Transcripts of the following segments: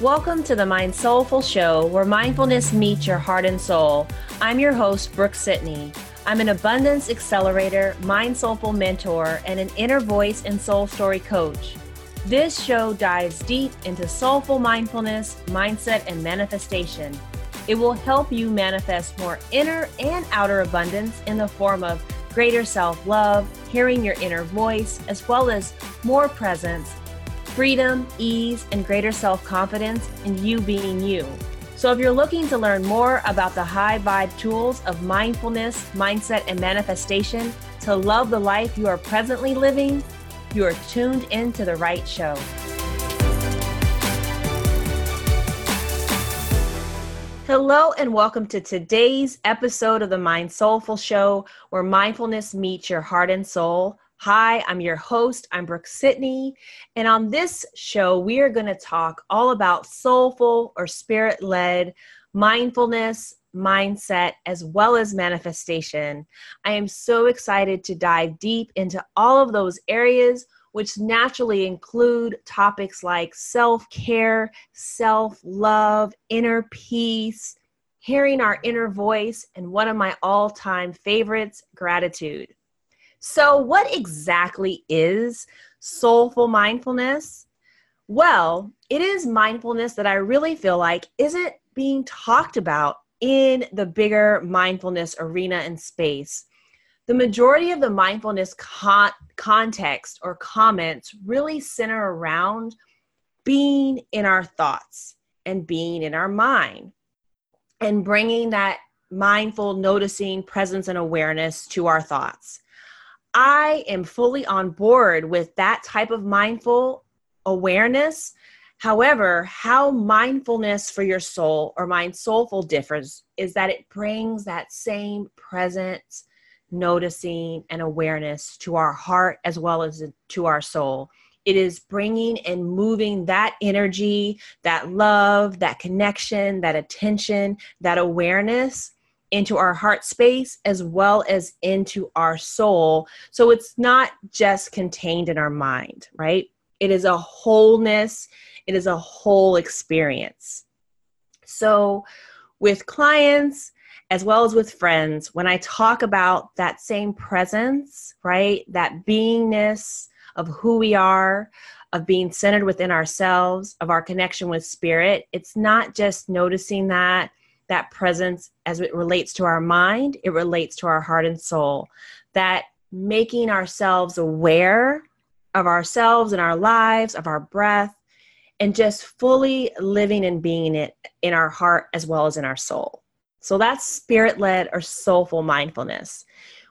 Welcome to the Mind Soulful Show, where mindfulness meets your heart and soul. I'm your host, Brooke Sidney. I'm an abundance accelerator, mind soulful mentor, and an inner voice and soul story coach. This show dives deep into soulful mindfulness, mindset, and manifestation. It will help you manifest more inner and outer abundance in the form of greater self love, hearing your inner voice, as well as more presence freedom, ease, and greater self confidence in you being you. So, if you're looking to learn more about the high vibe tools of mindfulness, mindset, and manifestation to love the life you are presently living, you are tuned into the right show. Hello, and welcome to today's episode of the Mind Soulful Show, where mindfulness meets your heart and soul. Hi, I'm your host. I'm Brooke Sidney. And on this show, we are going to talk all about soulful or spirit led mindfulness, mindset, as well as manifestation. I am so excited to dive deep into all of those areas, which naturally include topics like self care, self love, inner peace, hearing our inner voice, and one of my all time favorites, gratitude. So, what exactly is soulful mindfulness? Well, it is mindfulness that I really feel like isn't being talked about in the bigger mindfulness arena and space. The majority of the mindfulness con- context or comments really center around being in our thoughts and being in our mind and bringing that mindful noticing presence and awareness to our thoughts. I am fully on board with that type of mindful awareness. However, how mindfulness for your soul or mind soulful differs is that it brings that same presence, noticing, and awareness to our heart as well as to our soul. It is bringing and moving that energy, that love, that connection, that attention, that awareness into our heart space as well as into our soul. So it's not just contained in our mind, right? It is a wholeness, it is a whole experience. So with clients, as well as with friends, when I talk about that same presence, right, that beingness of who we are, of being centered within ourselves, of our connection with spirit, it's not just noticing that that presence as it relates to our mind, it relates to our heart and soul. That making ourselves aware of ourselves and our lives, of our breath, and just fully living and being it in our heart as well as in our soul. So that's spirit led or soulful mindfulness.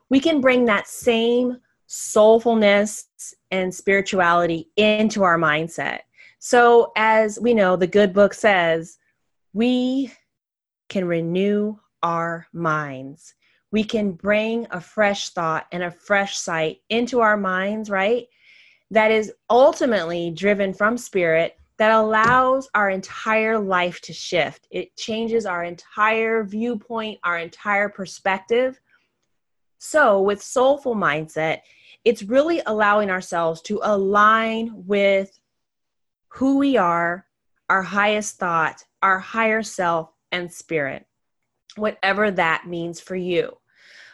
We can bring that same soulfulness and spirituality into our mindset. So, as we know, the good book says, we can renew our minds. We can bring a fresh thought and a fresh sight into our minds, right? That is ultimately driven from spirit that allows our entire life to shift. It changes our entire viewpoint, our entire perspective. So, with soulful mindset, it's really allowing ourselves to align with who we are, our highest thought, our higher self, and spirit, whatever that means for you.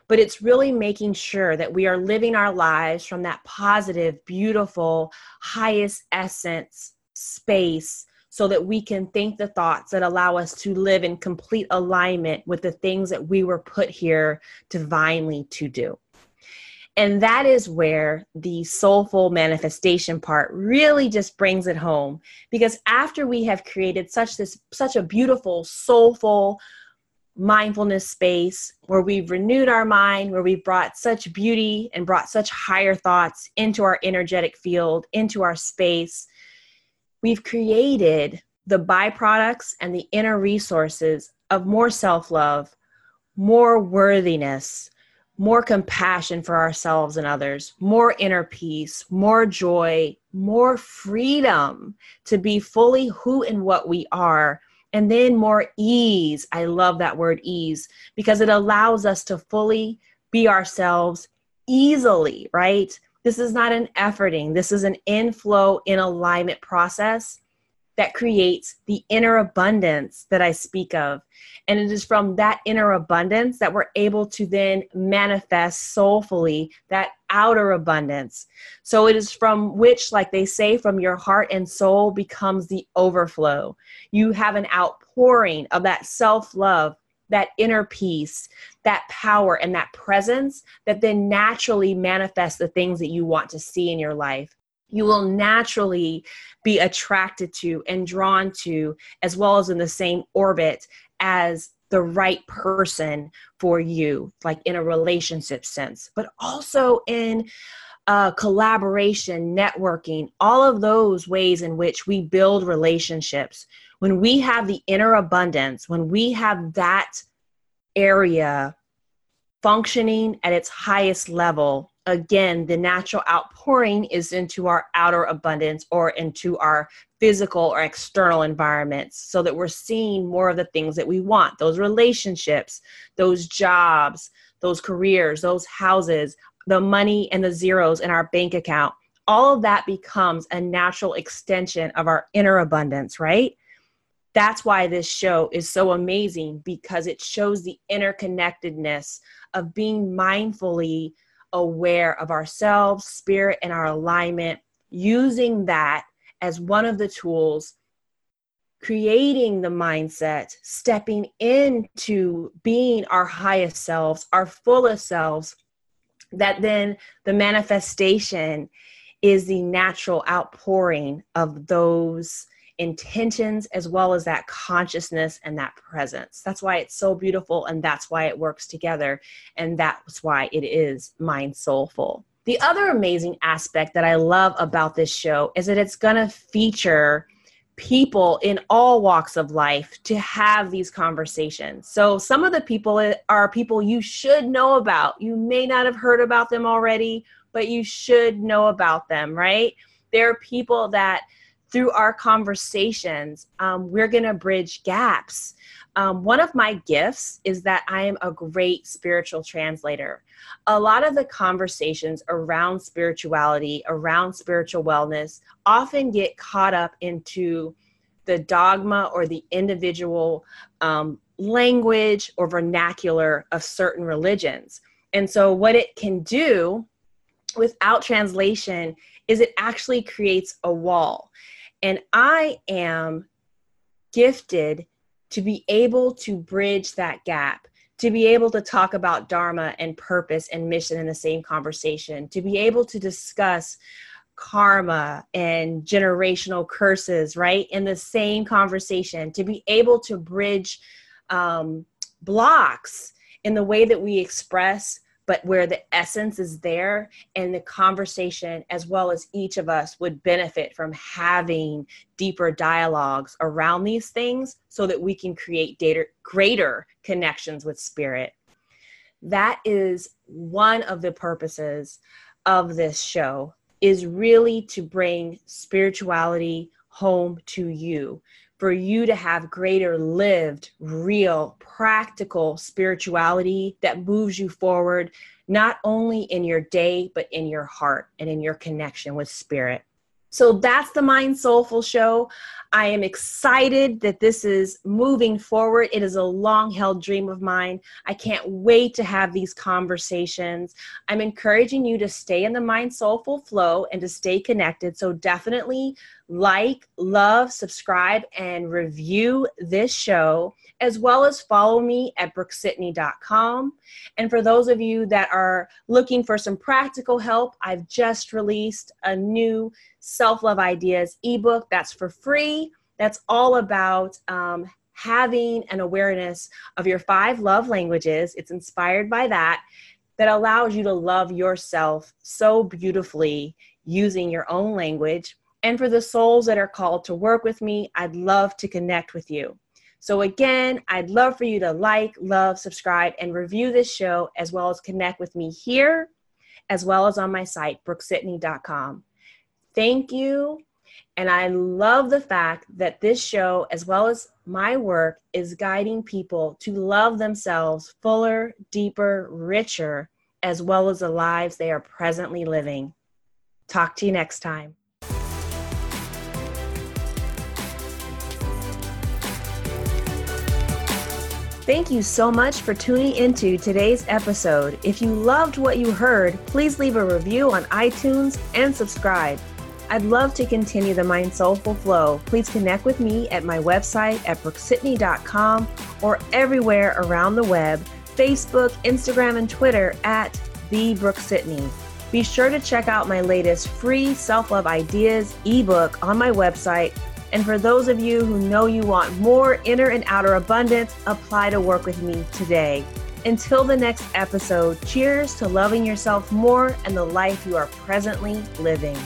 But it's really making sure that we are living our lives from that positive, beautiful, highest essence space so that we can think the thoughts that allow us to live in complete alignment with the things that we were put here divinely to do. And that is where the soulful manifestation part really just brings it home. Because after we have created such this such a beautiful soulful mindfulness space where we've renewed our mind, where we've brought such beauty and brought such higher thoughts into our energetic field, into our space, we've created the byproducts and the inner resources of more self love, more worthiness, more compassion for ourselves and others, more inner peace, more joy, more freedom to be fully who and what we are, and then more ease. I love that word ease because it allows us to fully be ourselves easily, right? This is not an efforting, this is an inflow in alignment process that creates the inner abundance that I speak of. And it is from that inner abundance that we're able to then manifest soulfully that outer abundance. So it is from which, like they say, from your heart and soul becomes the overflow. You have an outpouring of that self love, that inner peace, that power, and that presence that then naturally manifests the things that you want to see in your life you will naturally be attracted to and drawn to, as well as in the same orbit as the right person for you, like in a relationship sense, but also in uh, collaboration, networking, all of those ways in which we build relationships. When we have the inner abundance, when we have that area functioning at its highest level, again, the natural outpouring is into our outer abundance or into our physical or external environments so that we're seeing more of the things that we want those relationships, those jobs, those careers, those houses, the money and the zeros in our bank account. All of that becomes a natural extension of our inner abundance, right? That's why this show is so amazing because it shows the interconnectedness of being mindfully aware of ourselves, spirit, and our alignment, using that as one of the tools, creating the mindset, stepping into being our highest selves, our fullest selves, that then the manifestation is the natural outpouring of those intentions as well as that consciousness and that presence. That's why it's so beautiful and that's why it works together. And that's why it is mind soulful. The other amazing aspect that I love about this show is that it's going to feature people in all walks of life to have these conversations. So, some of the people eh, are people you should know about. You may not have heard about them already, but you should know about them, right? There are people that through our conversations, um, we're going to bridge gaps. Um, one of my gifts is that I am a great spiritual translator. A lot of the conversations around spirituality, around spiritual wellness, often get caught up into the dogma or the individual um, language or vernacular of certain religions. And so, what it can do without translation is it actually creates a wall. And I am gifted to be able to bridge that gap, to be able to talk about Dharma and purpose and mission in the same conversation, to be able to discuss karma and generational curses, right, in the same conversation, to be able to bridge um, blocks in the way that we express but where the essence is there and the conversation as well as each of us would benefit from having deeper dialogues around these things so that we can create data, greater connections with spirit. That is one of the purposes of this show is really to bring spirituality home to you for you to have greater lived, real, practical spirituality that moves you forward, not only in your day, but in your heart and in your connection with spirit. So that's the Mind Soulful Show. I am excited that this is moving forward. It is a long held dream of mine. I can't wait to have these conversations. I'm encouraging you to stay in the Mind Soulful flow and to stay connected. So definitely like, love, subscribe, and review this show, as well as follow me at brookesidney.com. And for those of you that are looking for some practical help, I've just released a new Self Love Ideas ebook that's for free. That's all about um, having an awareness of your five love languages. It's inspired by that, that allows you to love yourself so beautifully using your own language. And for the souls that are called to work with me, I'd love to connect with you. So, again, I'd love for you to like, love, subscribe, and review this show, as well as connect with me here, as well as on my site, brookesidney.com. Thank you. And I love the fact that this show, as well as my work, is guiding people to love themselves fuller, deeper, richer, as well as the lives they are presently living. Talk to you next time. Thank you so much for tuning into today's episode. If you loved what you heard, please leave a review on iTunes and subscribe. I'd love to continue the Mind Soulful Flow. Please connect with me at my website at brookesidney.com or everywhere around the web Facebook, Instagram, and Twitter at the Brooke. Be sure to check out my latest free self love ideas ebook on my website and for those of you who know you want more inner and outer abundance, apply to work with me today. Until the next episode, cheers to loving yourself more and the life you are presently living.